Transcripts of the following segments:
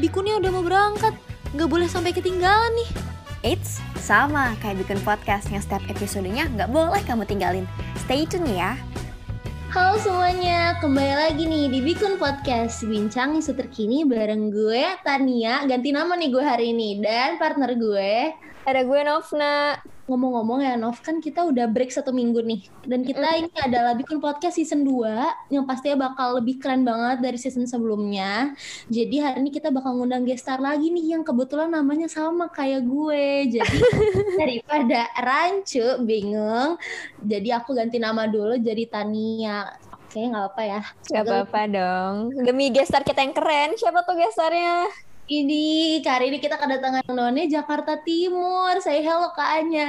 Bikunnya udah mau berangkat. Nggak boleh sampai ketinggalan nih. Eits, sama kayak bikin podcast yang setiap episodenya nggak boleh kamu tinggalin. Stay tune ya. Halo semuanya, kembali lagi nih di Bikun Podcast Bincang isu terkini bareng gue, Tania Ganti nama nih gue hari ini Dan partner gue Ada gue Novna Ngomong-ngomong ya Nov, kan kita udah break satu minggu nih Dan kita mm. ini adalah Bikun Podcast season 2 Yang pastinya bakal lebih keren banget dari season sebelumnya Jadi hari ini kita bakal ngundang gestar lagi nih Yang kebetulan namanya sama kayak gue Jadi daripada rancu, bingung Jadi aku ganti nama dulu jadi Tania Oke, nggak apa-apa ya. Nggak apa-apa dong. Demi gestar kita yang keren. Siapa tuh gestarnya? Ini kali ini kita kedatangan None Jakarta Timur. Saya hello Kak Anya.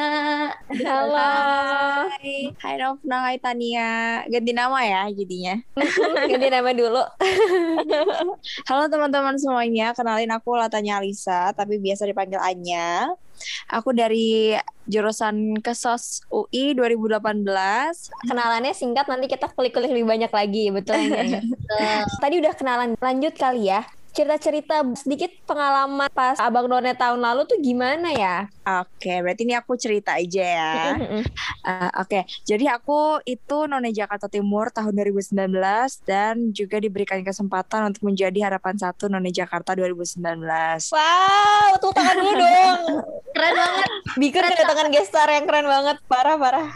Halo. Hai. Hai Novna, hai Tania. Ganti nama ya jadinya. Ganti nama dulu. Halo teman-teman semuanya, kenalin aku Latanya Alisa, tapi biasa dipanggil Anya. Aku dari jurusan Kesos UI 2018. Kenalannya singkat, nanti kita kulik-kulik lebih banyak lagi, betul ya? Tadi udah kenalan, lanjut kali ya cerita-cerita sedikit pengalaman pas Abang None tahun lalu tuh gimana ya? Oke, okay, berarti ini aku cerita aja ya. uh, Oke, okay. jadi aku itu None Jakarta Timur tahun 2019 dan juga diberikan kesempatan untuk menjadi harapan satu None Jakarta 2019. Wow, tuh tangan dulu dong. keren banget. Bikin kedatangan gestar yang keren banget, parah parah.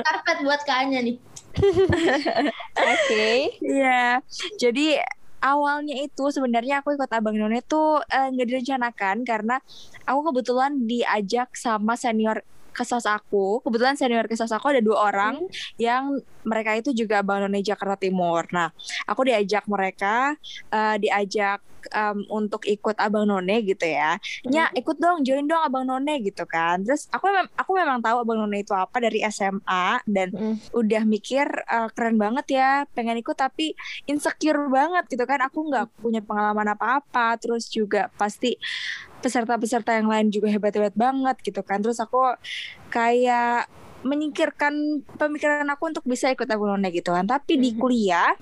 Karpet buat kayaknya nih. Oke. Okay. Iya. Jadi awalnya itu sebenarnya aku ikut Abang None itu eh, nggak uh, direncanakan karena aku kebetulan diajak sama senior kesos aku kebetulan senior kesos aku ada dua orang hmm. yang mereka itu juga Abang None Jakarta Timur nah aku diajak mereka uh, diajak um, untuk ikut Abang None gitu ya. Mm. Ya, ikut dong, join dong Abang None gitu kan. Terus aku mem aku memang tahu Abang None itu apa dari SMA dan mm. udah mikir uh, keren banget ya, pengen ikut tapi insecure banget gitu kan. Aku nggak mm. punya pengalaman apa-apa, terus juga pasti peserta-peserta yang lain juga hebat-hebat banget gitu kan. Terus aku kayak menyingkirkan pemikiran aku untuk bisa ikut None gitu kan. Tapi di kuliah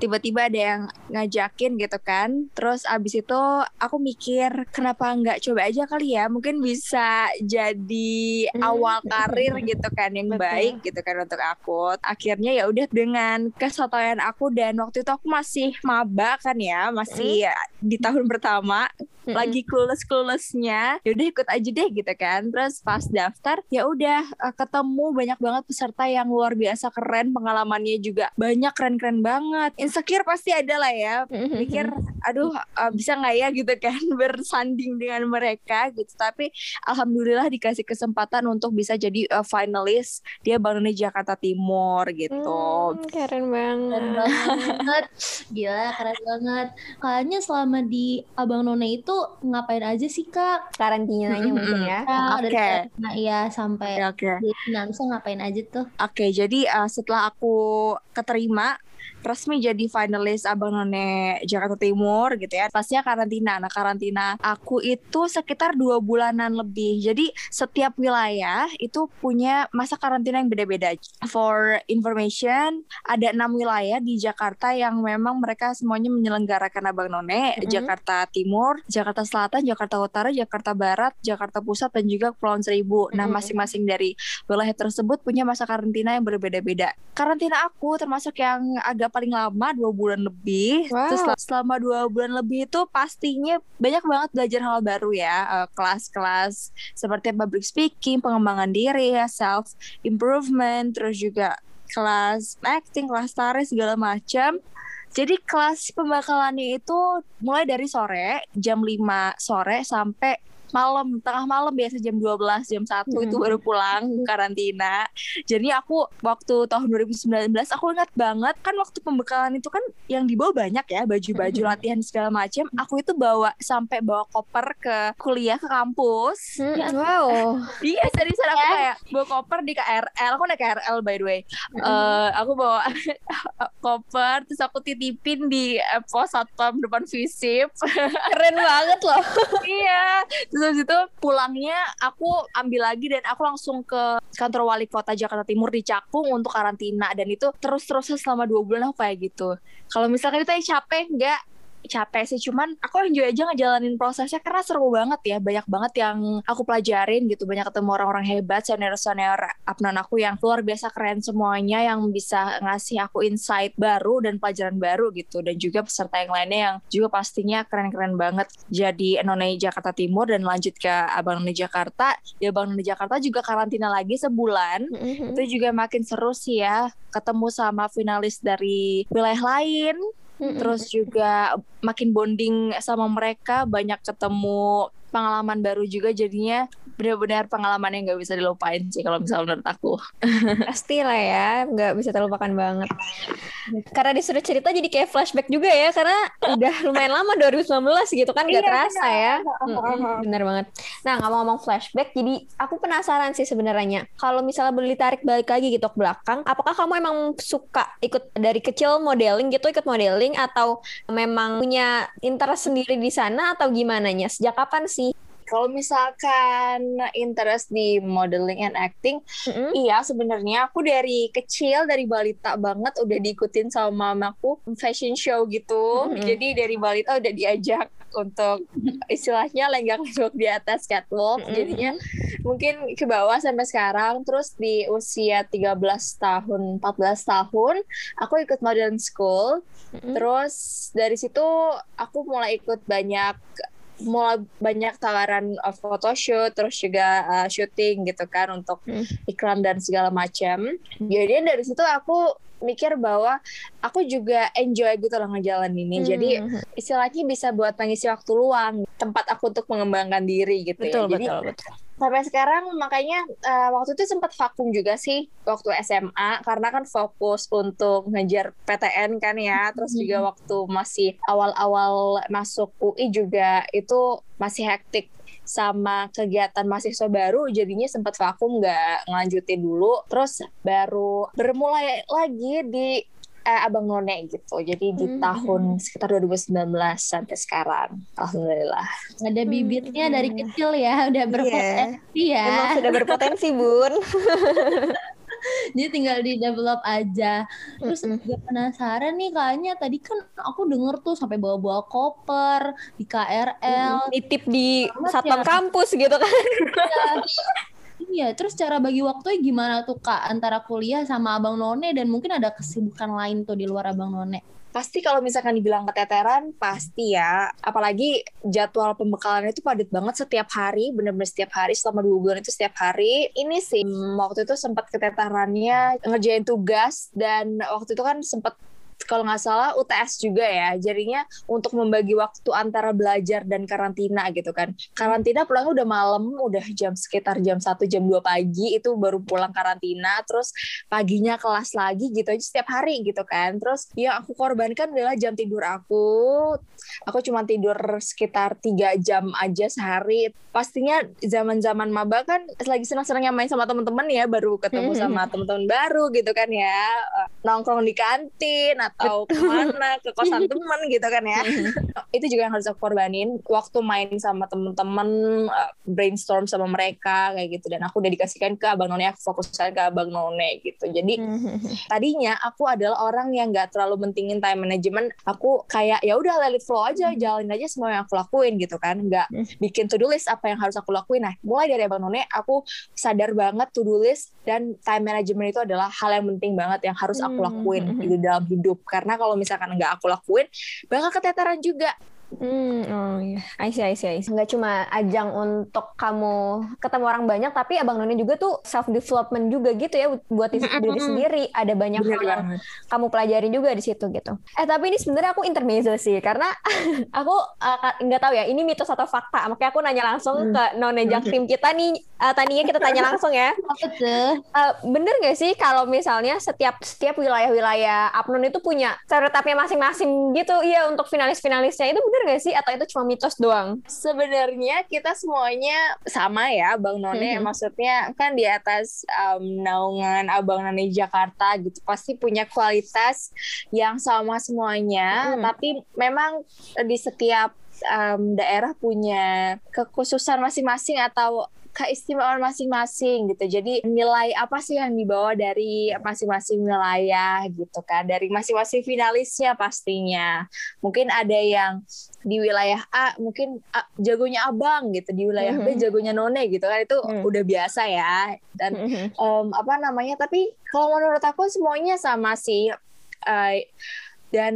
tiba-tiba ada yang ngajakin gitu kan. Terus abis itu aku mikir kenapa nggak coba aja kali ya. Mungkin bisa jadi awal karir gitu kan yang baik gitu kan untuk aku. Akhirnya ya udah dengan kesotoyan aku dan waktu itu aku masih maba kan ya, masih di tahun pertama lagi clueless cluelessnya ya udah ikut aja deh gitu kan terus pas daftar ya udah uh, ketemu banyak banget peserta yang luar biasa keren pengalamannya juga banyak keren-keren banget. Insecure pasti ada lah ya pikir aduh uh, bisa nggak ya gitu kan bersanding dengan mereka gitu tapi alhamdulillah dikasih kesempatan untuk bisa jadi uh, finalis dia Bank Jakarta Timur gitu hmm, keren banget keren banget gila keren banget kayaknya selama di Abang None itu ngapain aja sih kak? Karantinanya mungkin ya? Oke. Okay. Nah iya sampai okay, okay. Nah, ngapain aja tuh? Oke, okay, jadi uh, setelah aku keterima resmi jadi finalis Abang None Jakarta Timur gitu ya. Pastinya karantina. Nah karantina aku itu sekitar dua bulanan lebih. Jadi setiap wilayah itu punya masa karantina yang beda-beda. For information, ada enam wilayah di Jakarta yang memang mereka semuanya menyelenggarakan Abang None. Mm-hmm. Jakarta Timur, Jakarta Selatan, Jakarta Utara, Jakarta Barat, Jakarta Pusat, dan juga Kepulauan Seribu. Nah masing-masing dari wilayah tersebut punya masa karantina yang berbeda-beda. Karantina aku termasuk yang agak paling lama dua bulan lebih. Wow. Terus selama dua bulan lebih itu pastinya banyak banget belajar hal baru ya. Eh, kelas-kelas uh, seperti public speaking, pengembangan diri ya, self improvement, terus juga kelas acting, kelas tari segala macam. Jadi kelas pembakalannya itu mulai dari sore jam 5 sore sampai malam tengah malam biasa jam 12 jam 1 hmm. itu baru pulang karantina jadi aku waktu tahun 2019 aku ingat banget kan waktu pembekalan itu kan yang dibawa banyak ya baju-baju hmm. latihan segala macam aku itu bawa sampai bawa koper ke kuliah ke kampus hmm. wow iya jadi aku ya. kayak bawa koper di KRL aku naik KRL by the way hmm. uh, aku bawa koper terus aku titipin di uh, pos satpam depan visip keren banget loh iya terus itu pulangnya aku ambil lagi dan aku langsung ke kantor wali kota Jakarta Timur di Cakung untuk karantina. Dan itu terus-terusnya selama dua bulan aku kayak gitu. Kalau misalkan ditanya capek enggak capek sih. Cuman aku enjoy aja ngejalanin prosesnya karena seru banget ya. Banyak banget yang aku pelajarin gitu. Banyak ketemu orang-orang hebat senior senior apnon aku yang luar biasa keren semuanya yang bisa ngasih aku insight baru dan pelajaran baru gitu. Dan juga peserta yang lainnya yang juga pastinya keren-keren banget. Jadi none Jakarta Timur dan lanjut ke abang none Jakarta. Ya abang none Jakarta juga karantina lagi sebulan. Mm-hmm. itu juga makin seru sih ya. Ketemu sama finalis dari wilayah lain Mm-mm. terus juga makin bonding sama mereka banyak ketemu pengalaman baru juga jadinya benar-benar pengalaman yang nggak bisa dilupain sih kalau misalnya menurut aku Pasti lah ya, nggak bisa terlupakan banget. Karena disuruh cerita jadi kayak flashback juga ya, karena udah lumayan lama 2019 gitu kan, nggak Iya, terasa benar. ya. Mm-mm, bener banget. Nah ngomong-ngomong flashback, jadi aku penasaran sih sebenarnya. Kalau misalnya boleh ditarik balik lagi gitu ke belakang, apakah kamu emang suka ikut dari kecil modeling gitu, ikut modeling atau memang punya interest sendiri di sana atau gimana nya? Sejak kapan sih? Kalau misalkan interest di modeling and acting Mm-mm. Iya, sebenarnya aku dari kecil dari balita banget udah diikutin sama mamaku fashion show gitu. Mhm. Jadi dari balita udah diajak untuk istilahnya lenggak-lenggok di atas catwalk. Mhm. Jadinya mungkin ke bawah sampai sekarang. Terus di usia 13 tahun, 14 tahun, aku ikut modeling school. Mhm. Terus dari situ aku mulai ikut banyak mulai banyak tawaran uh, photoshoot terus juga uh, syuting gitu kan untuk Hmm. iklan dan segala macam. Jadi dari situ aku mikir bahwa aku juga enjoy gitu loh ngejalan ini. Jadi Mhm. istilahnya bisa buat mengisi waktu luang, tempat aku untuk mengembangkan diri gitu betul ya. Jadi betul betul. Sampai sekarang makanya uh, waktu itu sempat vakum juga sih waktu SMA karena kan fokus untuk ngejar PTN kan ya. Terus juga waktu masih awal-awal masuk UI juga itu masih hektik sama kegiatan mahasiswa baru jadinya sempat vakum nggak ngelanjutin dulu. Terus baru bermulai lagi di eh, Abang None gitu jadi di Hmm. tahun sekitar 2019 sampai sekarang alhamdulillah Ada bibitnya Hmm. dari kecil ya, udah berpotensi ya. Emang sudah berpotensi, Bun. Jadi tinggal di develop aja. Terus Mm-mm. juga penasaran nih kayaknya tadi kan aku denger tuh sampai bawa-bawa koper di KRL. Nitip di satpam ya. kampus gitu kan. Iya, terus cara bagi waktunya gimana tuh Kak antara kuliah sama Abang None dan mungkin ada kesibukan lain tuh di luar Abang None. Pasti kalau misalkan dibilang keteteran, pasti ya. Apalagi jadwal pembekalan itu padat banget setiap hari, bener-bener setiap hari, selama dua bulan itu setiap hari. Ini sih, waktu itu sempat keteterannya ngerjain tugas, dan waktu itu kan sempat kalau nggak salah UTS juga ya. Jadinya untuk membagi waktu antara belajar dan karantina gitu kan. Karantina pulang udah malam udah jam sekitar jam 1 jam 2 pagi itu baru pulang karantina. Terus paginya kelas lagi gitu aja setiap hari gitu kan. Terus yang aku korbankan adalah jam tidur aku aku cuma tidur sekitar tiga jam aja sehari. Pastinya zaman-zaman maba kan lagi senang-senangnya main sama temen-temen ya baru ketemu sama temen-temen baru gitu kan ya. Eh, nongkrong di kantin atau ke mana ke kosan temen gitu kan ya. Itu juga yang harus aku korbanin waktu main sama temen-temen eh, brainstorm sama mereka kayak gitu. Dan aku dedikasikan ke abang none aku fokuskan ke abang none gitu. Jadi tadinya aku adalah orang yang nggak terlalu mentingin time management. Aku kayak ya udah let it flow aja jalanin aja semua yang aku lakuin gitu kan. Nggak Hmm. bikin to do list apa yang harus aku lakuin. Nah mulai dari abang none aku sadar banget to do list dan time management itu adalah hal yang penting banget yang harus aku Hmm. lakuin di dalam hidup. Karena kalau misalkan nggak aku lakuin bakal keteteran juga Hmm, oh iya. I see, I see, I see. Nggak cuma ajang untuk kamu ketemu orang banyak, tapi Abang Noni juga tuh self-development juga gitu ya, buat diri diri sendiri. Ada banyak hal yang kamu pelajari juga di situ gitu. Eh, tapi ini sebenarnya aku intermezzo sih, karena aku uh, nggak tahu ya, ini mitos atau fakta. Makanya aku nanya langsung ke None Jaktim kita nih, uh, Tania kita tanya langsung ya. Uh, bener gak sih kalau misalnya setiap setiap wilayah-wilayah Apnon itu punya stereotipnya masing-masing gitu, iya untuk finalis-finalisnya itu bener gak sih atau itu cuma mitos doang? Sebenarnya kita semuanya sama ya, Bang None. Mhm. Maksudnya kan di atas um, naungan Abang None Jakarta gitu, pasti punya kualitas yang sama semuanya. Mhm. Tapi memang di setiap um, daerah punya kekhususan masing-masing atau keistimewaan masing-masing gitu. Jadi nilai apa sih yang dibawa dari masing-masing wilayah gitu kan. Dari masing-masing finalisnya pastinya. Mungkin ada yang di wilayah A mungkin A, jagonya abang gitu, di wilayah B Mhm. jagonya none gitu kan. Itu Hmm. udah biasa ya. Dan Mhm. em, apa namanya tapi kalau menurut aku semuanya sama sih Eh, dan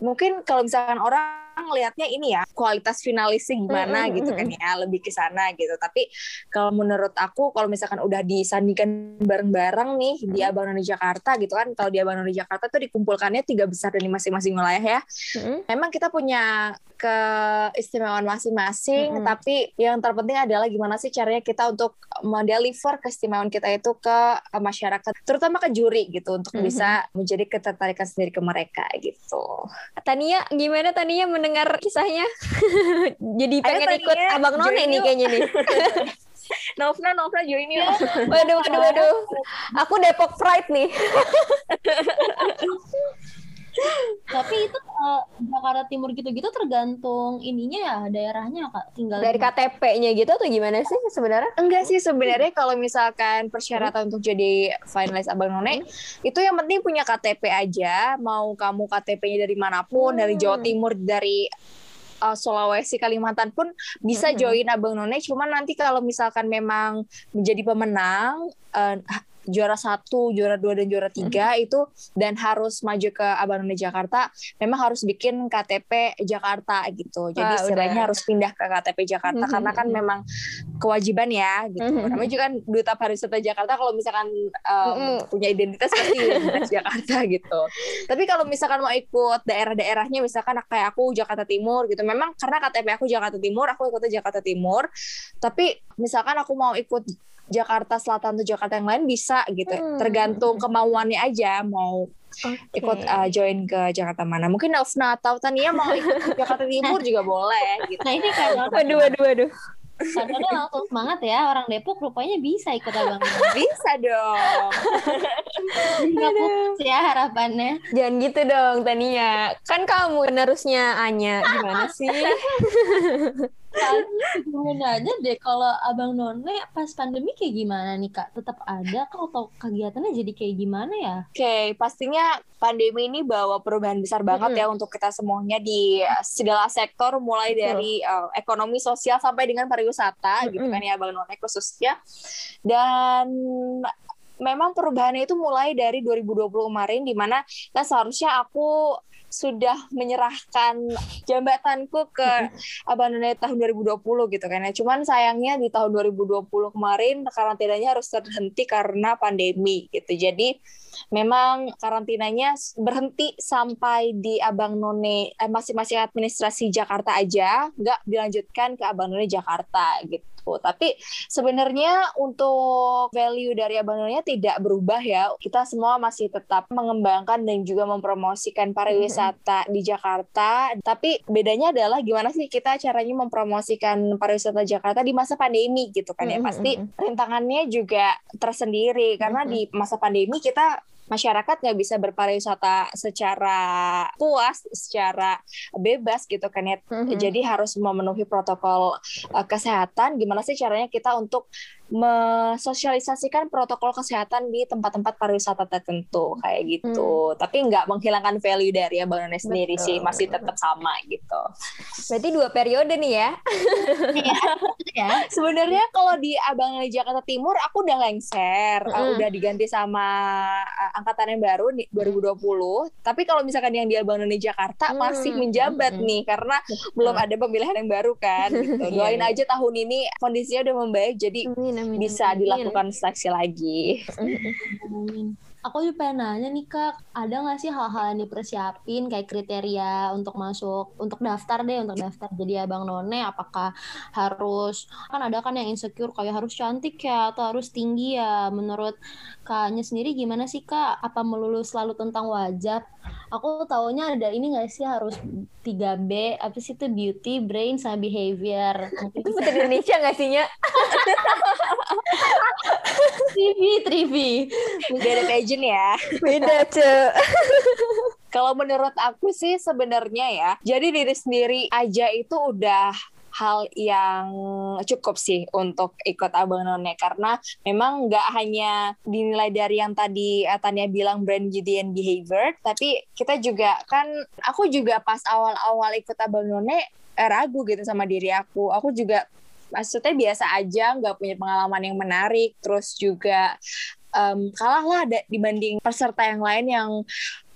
mungkin kalau misalkan orang lihatnya ini ya kualitas finalisnya gimana Mm-mm, gitu kan ya lebih ke sana gitu tapi kalau menurut aku kalau misalkan udah disandingkan bareng-bareng nih di Abang None Jakarta gitu kan kalau di Abang None Jakarta tuh dikumpulkannya tiga besar dari masing-masing wilayah ya Mhm. memang kita punya keistimewaan masing-masing, Mm-mm. tapi yang terpenting adalah gimana sih caranya kita untuk mendeliver keistimewaan kita itu ke masyarakat, terutama ke juri gitu, untuk Mhm. bisa menjadi ketertarikan sendiri ke mereka gitu. Tania gimana Tania mendengar kisahnya? Jadi Ayo, pengen Tania, ikut Abang None nih kayaknya nih. Novna, Novna join yuk. Waduh, waduh, waduh. Aku Depok Pride nih. Tapi itu eh, Jakarta Timur gitu-gitu tergantung ininya ya daerahnya kak tinggal Dari. KTP-nya gitu atau gimana sih sebenarnya? Enggak sih sebenarnya kalau misalkan persyaratan untuk jadi finalis Abang None itu yang penting punya KTP aja mau kamu KTP-nya dari mana pun dari Jawa Hmm. Timur dari uh, Sulawesi Kalimantan pun bisa Mhm. join Abang None cuman nanti kalau misalkan memang menjadi pemenang uh, juara satu, juara dua dan juara tiga itu dan harus maju ke Abang None Jakarta, memang harus bikin KTP Jakarta gitu. Jadi Wah, istilahnya udah. harus pindah ke KTP Jakarta Mhm, karena kan mhm. memang kewajiban ya gitu. Mhm. Namanya juga kan duta pariwisata Jakarta kalau misalkan um, Mhm. punya identitas pasti identitas Jakarta gitu. Tapi kalau misalkan mau ikut daerah-daerahnya misalkan kayak aku Jakarta Timur gitu. Memang karena KTP aku Jakarta Timur, aku ikutnya Jakarta Timur. Tapi misalkan aku mau ikut Jakarta Selatan atau Jakarta yang lain bisa gitu. Hmm. Tergantung kemauannya aja mau ikut uh, join ke Jakarta mana. Mungkin Elfna atau Tania mau ikut ke Jakarta Timur juga boleh gitu. Nah ini kan Waduh, waduh, waduh. Padahal langsung semangat ya orang Depok rupanya bisa ikut abang. Bisa dong. Nggak putus ya harapannya. Jangan gitu dong, Tania. Kan kamu penerusnya Anya. Gimana sih? Gimana aja deh kalau abang None pas pandemi kayak gimana nih kak? Tetap ada kah atau kegiatannya jadi kayak gimana ya? Oke, pastinya pandemi ini bawa perubahan besar banget Mm-mm. ya untuk kita semuanya di uh, segala sektor, mulai Betul. dari uh, ekonomi sosial sampai dengan pariwisata, gitu Mm-mm. kan ya, Bang None khususnya. Dan memang perubahannya itu mulai dari 2020 kemarin, di mana kan seharusnya aku sudah menyerahkan jambatanku ke Abang None tahun 2020 gitu kan ya. Cuman sayangnya di tahun 2020 kemarin karantinanya harus terhenti karena pandemi gitu. Jadi memang karantinanya berhenti sampai di Abang None eh, masing-masing administrasi Jakarta aja, nggak dilanjutkan ke Abang None Jakarta gitu. Tapi sebenarnya untuk value dari Abang None tidak berubah ya. Kita semua masih tetap mengembangkan dan juga mempromosikan pariwisata di Jakarta. Tapi bedanya adalah gimana sih kita caranya mempromosikan pariwisata Jakarta di masa pandemi gitu kan ya. Mhm, Pasti mhm. rintangannya juga tersendiri karena Mhm. di masa pandemi kita masyarakat nggak bisa berpariwisata secara puas, secara bebas gitu kan ya. Mhm. Jadi harus memenuhi protokol uh, kesehatan. Gimana sih caranya kita untuk mensosialisasikan protokol kesehatan di tempat-tempat pariwisata tertentu kayak gitu. Tapi nggak menghilangkan value dari Abang None sendiri Betul. sih, masih tetap sama gitu. Berarti dua periode nih ya. ya. Sebenarnya kalau di Abang None Jakarta Timur aku udah lengser, uh, Mm-mm. udah diganti sama uh, angkatan yang baru di 2020. Tapi kalau misalkan yang di Abang None Jakarta Mm, masih menjabat mm-mm. nih karena belum ada pemilihan yang baru kan. Gitu. Iya, Doain iya. aja tahun ini kondisinya udah membaik jadi Amin, amin, bisa amin. dilakukan seleksi lagi. Aku juga pengen nanya nih kak, ada nggak sih hal-hal yang dipersiapin kayak kriteria untuk masuk, untuk daftar deh, untuk daftar jadi abang none, apakah harus, kan ada kan yang insecure kayak harus cantik ya, atau harus tinggi ya, menurut kaknya sendiri gimana sih kak? Apa melulu selalu tentang wajah? Aku taunya ada ini nggak sih harus 3B, apa sih itu beauty, brain, sama behavior. Mungkin Itu putri Indonesia nggak sih, Nya? Trivi, Trivi. Beda pageant ya. Beda, Ce. Kalau menurut aku sih sebenarnya ya, jadi diri sendiri aja itu udah hal yang cukup sih untuk ikut Abang None karena memang nggak hanya dinilai dari yang tadi Tania bilang brand beauty and behavior, tapi kita juga kan aku juga pas awal-awal ikut Abang None eh, ragu gitu sama diri aku. Aku juga maksudnya biasa aja, nggak punya pengalaman yang menarik, terus juga um, kalah lah dibanding peserta yang lain yang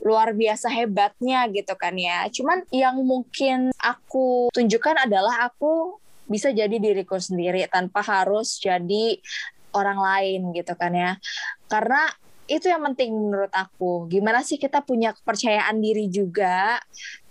luar biasa hebatnya gitu kan ya. Cuman yang mungkin aku tunjukkan adalah aku bisa jadi diriku sendiri tanpa harus jadi orang lain gitu kan ya. Karena itu yang penting menurut aku. Gimana sih kita punya kepercayaan diri juga,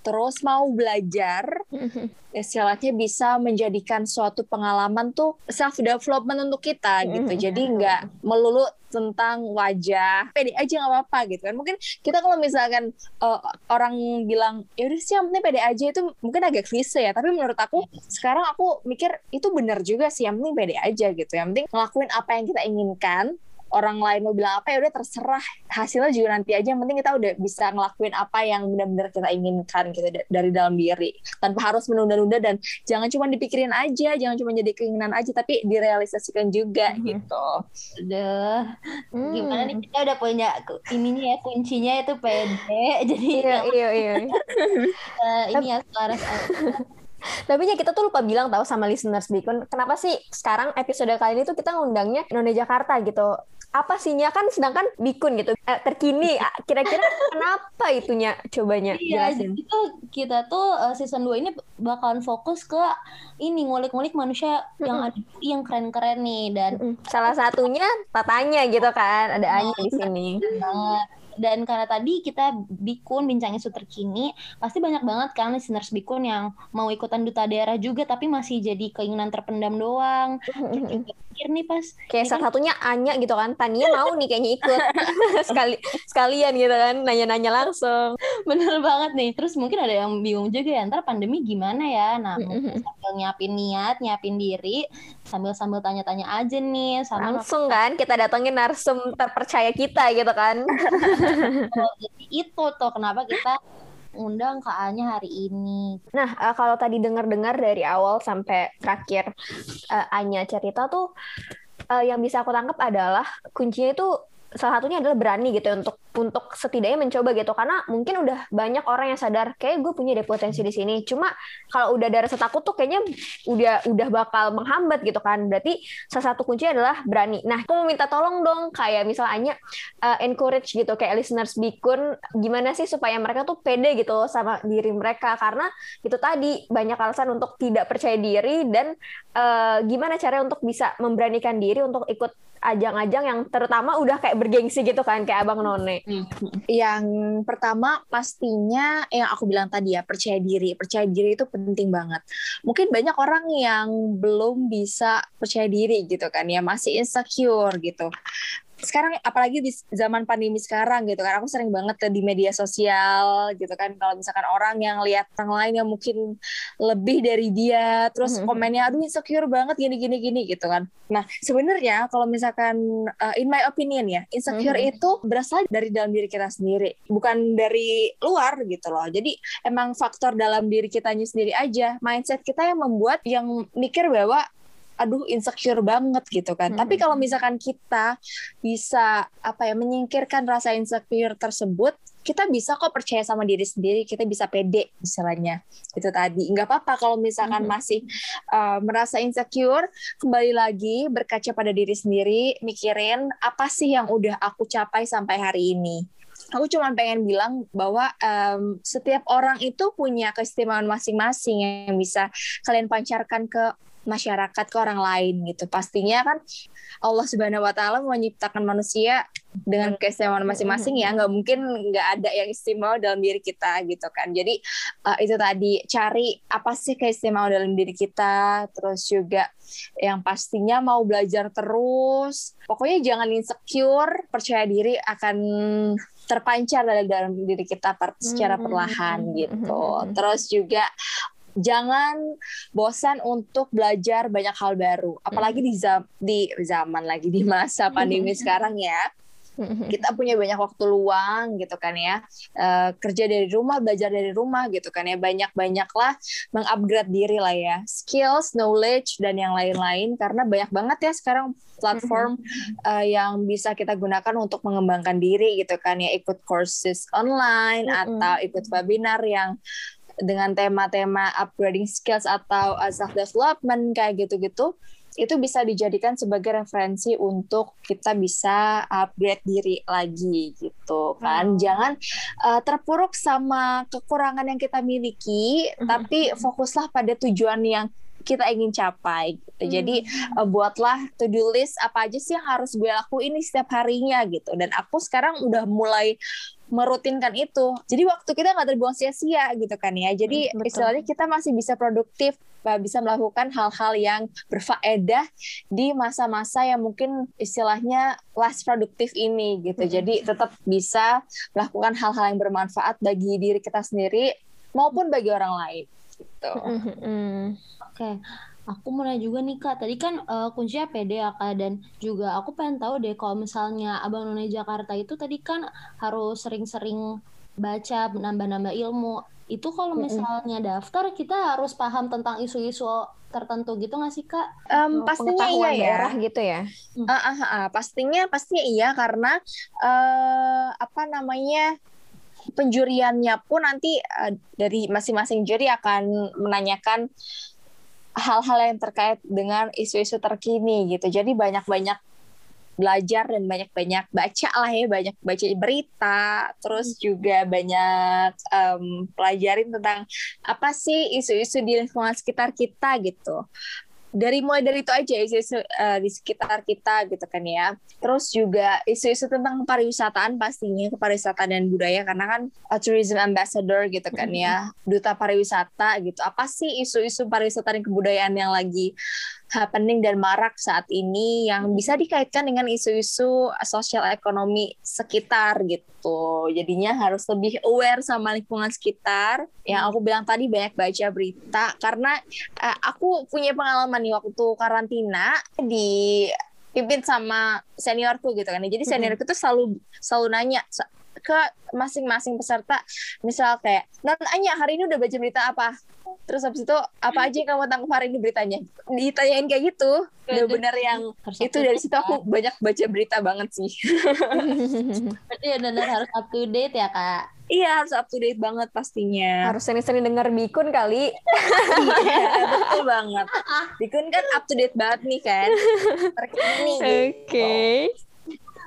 terus mau belajar, istilahnya bisa menjadikan suatu pengalaman tuh self development untuk kita gitu. Mm-hmm. Jadi nggak melulu tentang wajah, pede aja nggak apa-apa gitu kan. Mungkin kita kalau misalkan uh, orang bilang ya udah sih yang penting pede aja itu mungkin agak klise ya. Tapi menurut aku sekarang aku mikir itu benar juga sih yang penting pede aja gitu. Yang penting ngelakuin apa yang kita inginkan orang lain mau bilang apa ya udah terserah. Hasilnya juga nanti aja yang penting kita udah bisa ngelakuin apa yang benar-benar kita inginkan gitu dari dalam diri. Tanpa harus menunda-nunda dan jangan cuma dipikirin aja jangan cuma jadi keinginan aja tapi direalisasikan juga hmm. gitu. Udah hmm. gimana nih? Kita udah punya ininya ya kuncinya itu pede. Jadi iya iya iya. Uh, ini ya Selaras tapi ya kita tuh lupa bilang tahu sama listeners Bikun, kenapa sih sekarang episode kali ini tuh kita ngundangnya None Jakarta gitu? Apa sihnya kan sedangkan bikun gitu. Eh, terkini. Kira-kira kenapa itunya? Cobanya iya, jelasin. itu kita tuh uh, season 2 ini bakalan fokus ke ini ngulik-ngulik manusia mm-hmm. yang ada yang keren-keren nih. Dan mm-hmm. salah satunya tatanya gitu kan? Ada Anya di sini dan karena tadi kita bikun bincang isu terkini pasti banyak banget kan listeners bikun yang mau ikutan duta daerah juga tapi masih jadi keinginan terpendam doang. Pikir nih pas. Kayak salah satunya Anya gitu kan. Tania mau nih kayaknya ikut. Sekali sekalian gitu kan. Nanya-nanya langsung. Bener banget nih. Terus mungkin ada yang bingung juga ya ntar pandemi gimana ya? Nah sambil nyiapin niat nyiapin diri sambil sambil tanya-tanya aja nih sama langsung kan kita datengin narsum terpercaya kita gitu kan jadi itu tuh kenapa kita undang Kak Anya hari ini. Nah, uh, kalau tadi dengar-dengar dari awal sampai terakhir uh, Anya cerita tuh uh, yang bisa aku tangkap adalah kuncinya itu salah satunya adalah berani gitu ya untuk untuk setidaknya mencoba gitu. Karena mungkin udah banyak orang yang sadar kayak gue punya deh potensi di sini. Cuma kalau udah ada rasa takut tuh kayaknya udah udah bakal menghambat gitu kan. Berarti salah satu kuncinya adalah berani. Nah aku mau minta tolong dong kayak misalnya uh, encourage gitu kayak listeners bikun gimana sih supaya mereka tuh pede gitu sama diri mereka? Karena itu tadi banyak alasan untuk tidak percaya diri dan uh, gimana cara untuk bisa memberanikan diri untuk ikut ajang-ajang yang terutama udah kayak bergengsi gitu kan kayak Abang None. Yang pertama pastinya yang aku bilang tadi ya percaya diri. Percaya diri itu penting banget. Mungkin banyak orang yang belum bisa percaya diri gitu kan ya masih insecure gitu sekarang apalagi di zaman pandemi sekarang gitu kan aku sering banget di media sosial gitu kan kalau misalkan orang yang lihat orang lain yang mungkin lebih dari dia terus mm-hmm. komennya aduh insecure banget gini gini gini gitu kan nah sebenarnya kalau misalkan uh, in my opinion ya insecure mm-hmm. itu berasal dari dalam diri kita sendiri bukan dari luar gitu loh jadi emang faktor dalam diri kitanya sendiri aja mindset kita yang membuat yang mikir bahwa aduh insecure banget gitu kan. Hmm. Tapi kalau misalkan kita bisa apa ya menyingkirkan rasa insecure tersebut, kita bisa kok percaya sama diri sendiri, kita bisa pede misalnya. Itu tadi. nggak apa-apa kalau misalkan hmm. masih uh, merasa insecure, kembali lagi berkaca pada diri sendiri, mikirin apa sih yang udah aku capai sampai hari ini aku cuma pengen bilang bahwa um, setiap orang itu punya keistimewaan masing-masing yang bisa kalian pancarkan ke masyarakat ke orang lain gitu. Pastinya kan Allah Subhanahu wa taala menciptakan manusia dengan keistimewaan masing-masing ya. Nggak mungkin nggak ada yang istimewa dalam diri kita gitu kan. Jadi uh, itu tadi cari apa sih keistimewaan dalam diri kita terus juga yang pastinya mau belajar terus. Pokoknya jangan insecure percaya diri akan terpancar dari dalam diri kita secara perlahan gitu. Terus juga jangan bosan untuk belajar banyak hal baru. Apalagi di zam di zaman lagi di masa pandemi sekarang ya. Kita punya banyak waktu luang gitu kan ya. Uh, kerja dari rumah belajar dari rumah gitu kan ya. Banyak banyaklah mengupgrade diri lah ya. Skills knowledge dan yang lain-lain. Karena banyak banget ya sekarang platform uh, yang bisa kita gunakan untuk mengembangkan diri gitu kan ya. Ikut courses online atau ikut webinar yang dengan tema-tema upgrading skills atau uh, self development kayak gitu-gitu itu bisa dijadikan sebagai referensi untuk kita bisa upgrade diri lagi gitu kan. Hmm. Jangan uh, terpuruk sama kekurangan yang kita miliki, hmm. tapi fokuslah pada tujuan yang kita ingin capai gitu. Hmm. Jadi uh, buatlah to-do list apa aja sih yang harus gue lakuin setiap harinya gitu. Dan aku sekarang udah mulai merutinkan itu. Jadi waktu kita nggak terbuang sia-sia gitu kan ya. Jadi hmm, istilahnya kita masih bisa produktif, bisa melakukan hal-hal yang berfaedah di masa-masa yang mungkin istilahnya less produktif ini gitu. Hmm. Jadi tetap bisa melakukan hal-hal yang bermanfaat bagi diri kita sendiri maupun bagi orang lain gitu. Hmm, Oke. Okay. Aku mau nanya juga nih kak, tadi kan uh, kuncinya PD ya kak dan juga aku pengen tahu deh kalau misalnya Abang None Jakarta itu tadi kan harus sering-sering baca, menambah-nambah ilmu. Itu kalau misalnya daftar kita harus paham tentang isu-isu tertentu gitu nggak sih kak? Um, pastinya iya ya. daerah gitu ya. Uh, uh, uh, uh, pastinya pastinya iya karena uh, apa namanya penjuriannya pun nanti uh, dari masing-masing juri akan menanyakan hal-hal yang terkait dengan isu-isu terkini gitu. Jadi banyak-banyak belajar dan banyak-banyak baca lah ya, banyak baca berita, terus juga banyak um, pelajarin tentang apa sih isu-isu di lingkungan sekitar kita gitu dari mulai dari itu aja isu-isu uh, di sekitar kita gitu kan ya. Terus juga isu-isu tentang pariwisataan pastinya pariwisata dan budaya karena kan a tourism ambassador gitu kan ya, duta pariwisata gitu. Apa sih isu-isu pariwisata dan kebudayaan yang lagi happening dan marak saat ini yang bisa dikaitkan dengan isu-isu sosial ekonomi sekitar gitu. Jadinya harus lebih aware sama lingkungan sekitar. Yang aku bilang tadi banyak baca berita karena uh, aku punya pengalaman nih waktu karantina di pimpin sama seniorku gitu kan. Jadi seniorku tuh selalu selalu nanya ke masing-masing peserta misal kayak non Anya hari ini udah baca berita apa terus habis itu apa aja yang kamu tangkap hari ini beritanya ditanyain kayak gitu udah bener yang itu dari situ aku banyak baca berita banget sih berarti ya benar harus up to date ya kak Iya harus up to date banget pastinya. Harus sering-sering denger Bikun kali. iya betul banget. Bikun kan up to date banget nih kan. Terkini. Oke. Okay.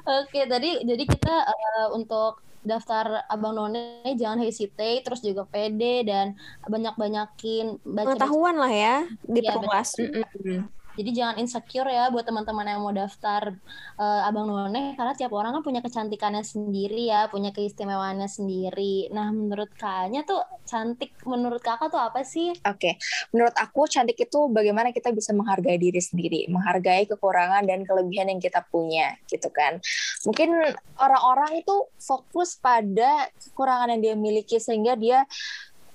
Oke, tadi jadi kita uh, untuk daftar Abang None jangan hesitate terus juga pede dan banyak-banyakin baca pengetahuan lah ya diperluas. Ya, jadi jangan insecure ya buat teman-teman yang mau daftar uh, Abang None karena tiap orang kan punya kecantikannya sendiri ya, punya keistimewaannya sendiri. Nah, menurut kakaknya tuh cantik menurut kakak tuh apa sih? Oke, okay. menurut aku cantik itu bagaimana kita bisa menghargai diri sendiri, menghargai kekurangan dan kelebihan yang kita punya, gitu kan. Mungkin orang-orang itu fokus pada kekurangan yang dia miliki sehingga dia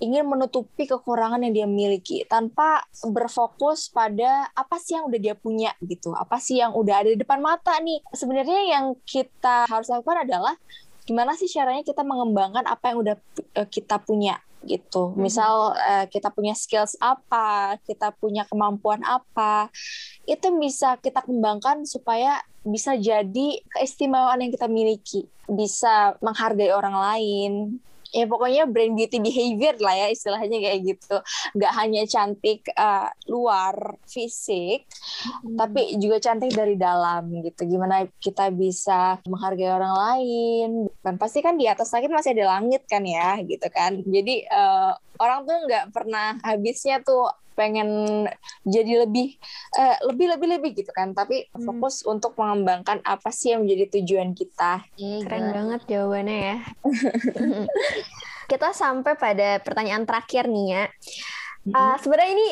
ingin menutupi kekurangan yang dia miliki tanpa berfokus pada apa sih yang udah dia punya gitu apa sih yang udah ada di depan mata nih sebenarnya yang kita harus lakukan adalah gimana sih caranya kita mengembangkan apa yang udah uh, kita punya gitu. Hmm. Misal uh, kita punya skills apa, kita punya kemampuan apa, itu bisa kita kembangkan supaya bisa jadi keistimewaan yang kita miliki, bisa menghargai orang lain, ya pokoknya brand beauty behavior lah ya istilahnya kayak gitu. Nggak hanya cantik uh, luar fisik hmm. tapi juga cantik dari dalam gitu. Gimana kita bisa menghargai orang lain. Kan pasti kan di atas langit masih ada langit kan ya gitu kan. Jadi uh, orang tuh nggak pernah habisnya tuh pengen jadi lebih uh, lebih lebih lebih gitu kan tapi hmm. fokus untuk mengembangkan apa sih yang menjadi tujuan kita iya, keren gila. banget jawabannya ya kita sampai pada pertanyaan terakhir nih ya uh, sebenarnya ini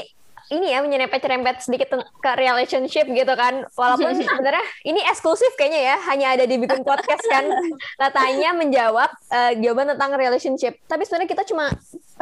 ini ya menyerempet-nyerempet sedikit ke relationship gitu kan. Walaupun sebenarnya ini eksklusif kayaknya ya, hanya ada di bikin podcast kan. Katanya menjawab uh, jawaban tentang relationship. Tapi sebenarnya kita cuma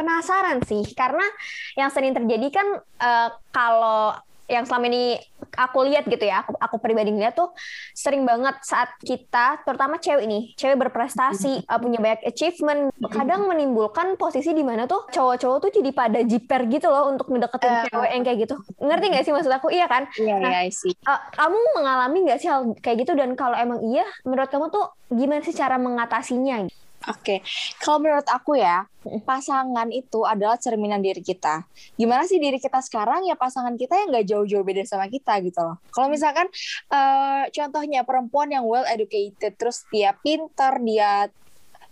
penasaran sih, karena yang sering terjadi kan uh, kalau yang selama ini aku lihat gitu ya, aku aku pribadi ngeliat tuh sering banget saat kita, terutama cewek ini, cewek berprestasi, uh, punya banyak achievement, kadang menimbulkan posisi di mana tuh cowok-cowok tuh jadi pada jiper gitu loh untuk ngedeketin uh, cewek yang kayak gitu. Ngerti nggak sih maksud aku? Iya kan? Iya, nah, iya sih. Uh, kamu mengalami nggak sih hal kayak gitu dan kalau emang iya, menurut kamu tuh gimana sih cara mengatasinya? Oke, okay. kalau menurut aku ya, pasangan itu adalah cerminan diri kita. Gimana sih diri kita sekarang ya pasangan kita yang nggak jauh-jauh beda sama kita gitu loh. Kalau misalkan uh, contohnya perempuan yang well educated, terus dia pinter, dia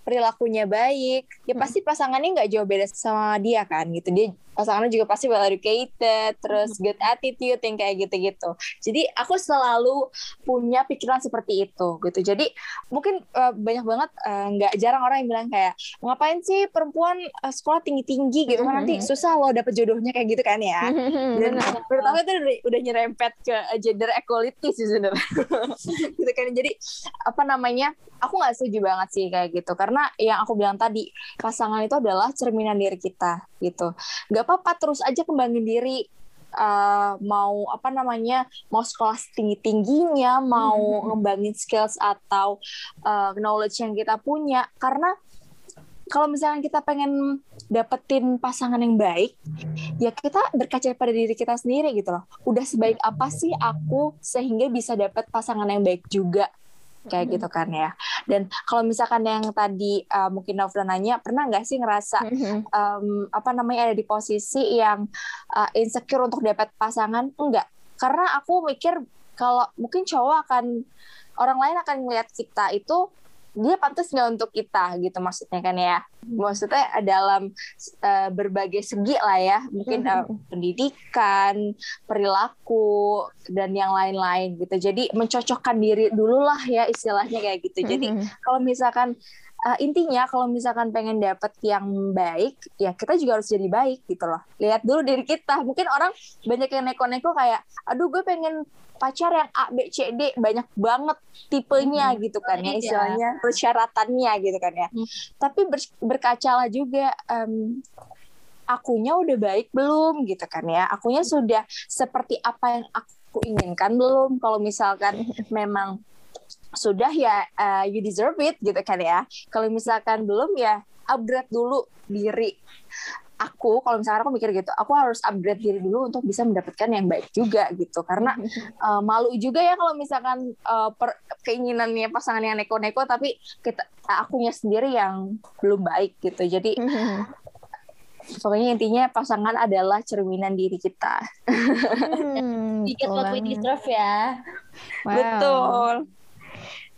perilakunya baik, ya pasti pasangannya nggak jauh beda sama dia kan gitu. Dia pasangannya juga pasti well educated terus mm-hmm. good attitude yang kayak gitu-gitu. Jadi aku selalu punya pikiran seperti itu gitu. Jadi mungkin uh, banyak banget eh, nggak uh, jarang orang yang bilang kayak ngapain sih perempuan uh, sekolah tinggi-tinggi gitu kan nanti mm-hmm. susah loh dapet jodohnya kayak gitu kan ya. Dan pertama itu udah, udah nyerempet ke gender equality sih sebenarnya. Gitu kan. Jadi apa namanya aku nggak setuju banget sih kayak gitu. Karena yang aku bilang tadi pasangan itu adalah cerminan diri kita gitu. Nggak apa-apa terus aja kembangin diri uh, mau apa namanya mau sekolah tinggi tingginya mau hmm. ngembangin skills atau uh, knowledge yang kita punya karena kalau misalnya kita pengen dapetin pasangan yang baik, ya kita berkaca pada diri kita sendiri gitu loh. Udah sebaik apa sih aku sehingga bisa dapet pasangan yang baik juga kayak hmm. gitu kan ya. Dan kalau misalkan yang tadi uh, mungkin Novra nanya, pernah nggak sih ngerasa um, apa namanya ada di posisi yang uh, insecure untuk dapat pasangan? Enggak, karena aku mikir kalau mungkin cowok akan orang lain akan melihat kita itu dia pantas nggak untuk kita gitu maksudnya kan ya. Maksudnya dalam uh, berbagai segi lah ya. Mungkin uh, pendidikan perilaku dan yang lain-lain gitu. Jadi mencocokkan diri dulu lah ya istilahnya kayak gitu. Jadi kalau misalkan uh, intinya kalau misalkan pengen dapet yang baik ya kita juga harus jadi baik gitu loh lihat dulu diri kita mungkin orang banyak yang neko-neko kayak aduh gue pengen pacar yang A B C D banyak banget tipenya hmm. gitu kan ya iya. istilahnya persyaratannya gitu kan ya. Hmm. Tapi ber, berkacalah juga um, akunya udah baik belum gitu kan ya. Akunya sudah seperti apa yang aku inginkan belum kalau misalkan memang sudah ya uh, you deserve it gitu kan ya. Kalau misalkan belum ya upgrade dulu diri aku kalau misalkan aku mikir gitu aku harus upgrade diri dulu untuk bisa mendapatkan yang baik juga gitu karena uh, malu juga ya kalau misalkan uh, per, keinginannya pasangan yang neko-neko tapi kita akunya sendiri yang belum baik gitu jadi pokoknya intinya pasangan adalah cerminan diri kita. Hmm, Get what we deserve ya. Wow. Betul.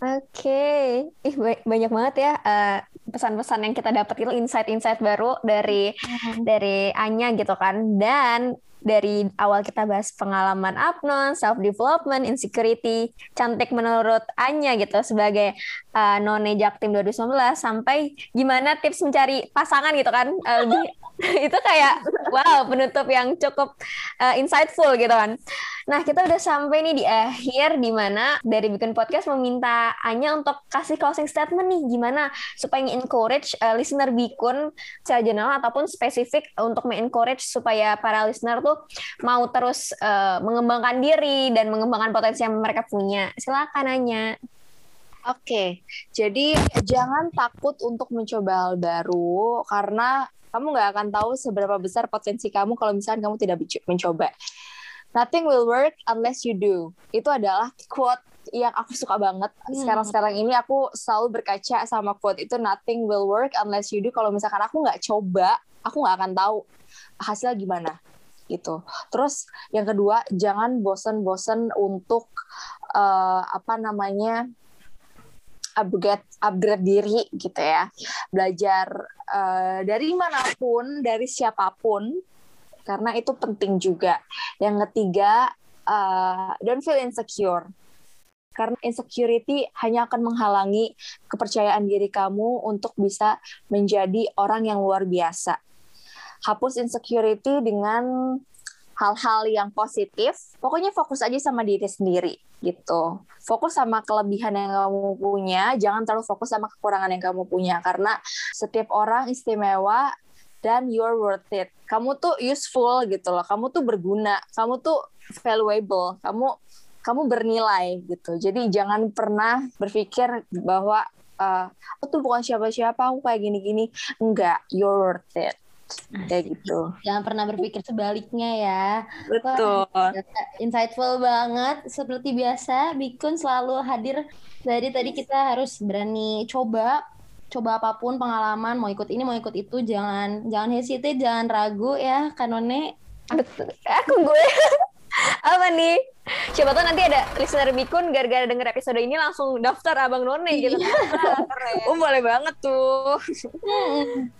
Oke, okay. ih banyak banget ya uh, pesan-pesan yang kita dapat itu insight-insight baru dari hmm. dari Anya gitu kan. Dan dari awal kita bahas pengalaman Apnon, self development, insecurity, cantik menurut Anya gitu sebagai uh, none Jaktim 2019 sampai gimana tips mencari pasangan gitu kan. Uh, lebih itu kayak wow penutup yang cukup uh, insightful gitu kan. Nah kita udah sampai nih di akhir di mana dari bikin podcast meminta Anya untuk kasih closing statement nih gimana supaya encourage uh, listener Bikun secara general ataupun spesifik untuk mengencourage supaya para listener tuh mau terus uh, mengembangkan diri dan mengembangkan potensi yang mereka punya. Silakan Anya. Oke, okay. jadi jangan takut untuk mencoba hal baru karena kamu nggak akan tahu seberapa besar potensi kamu kalau misalnya kamu tidak mencoba. Nothing will work unless you do. Itu adalah quote yang aku suka banget. Hmm. Sekarang-sekarang ini aku selalu berkaca sama quote itu nothing will work unless you do. Kalau misalkan aku nggak coba, aku nggak akan tahu hasilnya gimana gitu. Terus yang kedua, jangan bosen-bosen untuk uh, apa namanya upgrade upgrade diri gitu ya. Belajar uh, dari mana pun dari siapa pun karena itu penting juga. Yang ketiga uh, don't feel insecure. Karena insecurity hanya akan menghalangi kepercayaan diri kamu untuk bisa menjadi orang yang luar biasa hapus insecurity dengan hal-hal yang positif. Pokoknya fokus aja sama diri sendiri gitu. Fokus sama kelebihan yang kamu punya, jangan terlalu fokus sama kekurangan yang kamu punya karena setiap orang istimewa dan you're worth it. Kamu tuh useful gitu loh. Kamu tuh berguna. Kamu tuh valuable. Kamu kamu bernilai gitu. Jadi jangan pernah berpikir bahwa uh, aku tuh bukan siapa-siapa, aku kayak gini-gini. Enggak, you're worth it. Kayak gitu. Jangan pernah berpikir sebaliknya ya. Betul. Wah, insightful banget. Seperti biasa, Bikun selalu hadir. Jadi tadi kita harus berani coba coba apa pun pengalaman mau ikut ini mau ikut itu jangan jangan hesitate jangan ragu ya kanone aku gue apa nih Siapa tahu nanti ada listener Bikun gara-gara denger episode ini langsung daftar Abang None gitu. oh boleh banget tuh.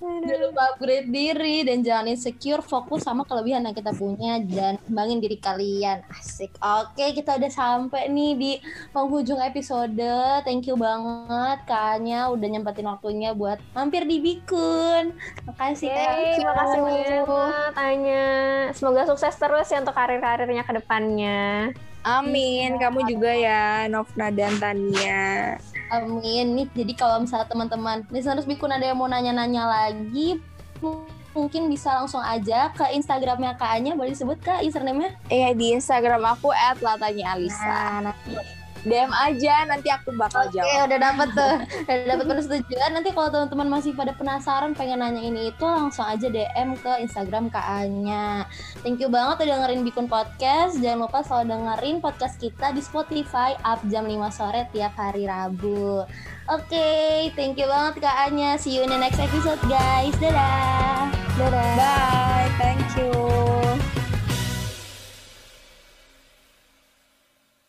Jangan lupa upgrade diri dan jangan insecure, fokus sama kelebihan yang kita punya dan kembangin diri kalian. Asik. Oke, kita udah sampai nih di penghujung episode. Thank you banget Kanya udah nyempetin waktunya buat mampir di Bikun. Makasih Yeay, Terima kasih banyak Tanya. Semoga sukses terus ya untuk karir-karirnya ke depannya. Amin, kamu juga ya Novna dan Tania. Amin. Nih, jadi kalau misalnya teman-teman listeners Bikun ada yang mau nanya-nanya lagi, mungkin bisa langsung aja ke Instagramnya Kak Anya. Boleh disebut Kak username-nya? Iya, di Instagram aku @latanya Nah, DM aja nanti aku bakal Oke, jawab. udah dapet tuh. udah dapet persetujuan. Nanti kalau teman-teman masih pada penasaran pengen nanya ini itu langsung aja DM ke Instagram Kak Anya. Thank you banget udah dengerin Bikun Podcast. Jangan lupa selalu dengerin podcast kita di Spotify up jam 5 sore tiap hari Rabu. Oke, thank you banget Kak Anya. See you in the next episode guys. Dadah. Dadah. Bye.